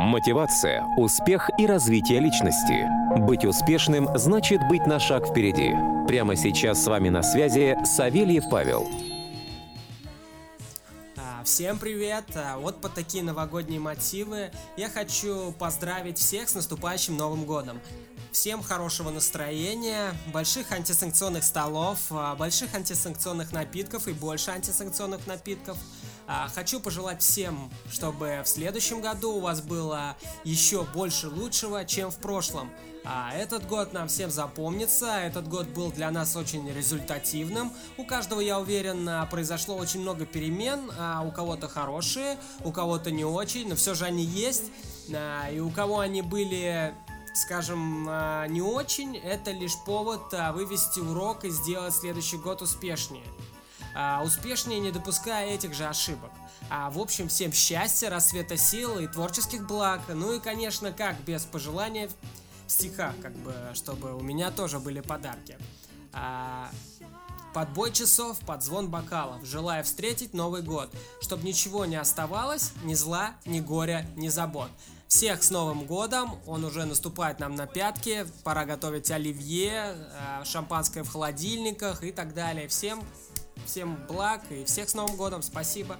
Мотивация, успех и развитие личности. Быть успешным значит быть на шаг впереди. Прямо сейчас с вами на связи Савельев Павел. А, всем привет! А, вот под такие новогодние мотивы я хочу поздравить всех с наступающим Новым Годом. Всем хорошего настроения, больших антисанкционных столов, а, больших антисанкционных напитков и больше антисанкционных напитков – хочу пожелать всем, чтобы в следующем году у вас было еще больше лучшего, чем в прошлом. А этот год нам всем запомнится, этот год был для нас очень результативным. У каждого, я уверен, а, произошло очень много перемен, а у кого-то хорошие, у кого-то не очень, но все же они есть. И у кого они были скажем, не очень, это лишь повод вывести урок и сделать следующий год успешнее а, успешнее, не допуская этих же ошибок. А, в общем, всем счастья, рассвета сил и творческих благ. Ну и, конечно, как без пожелания стиха, как бы, чтобы у меня тоже были подарки. А, Подбой часов, под звон бокалов, желая встретить Новый год, чтобы ничего не оставалось, ни зла, ни горя, ни забот. Всех с Новым годом, он уже наступает нам на пятки, пора готовить оливье, а, шампанское в холодильниках и так далее. Всем Всем благ и всех с Новым годом. Спасибо.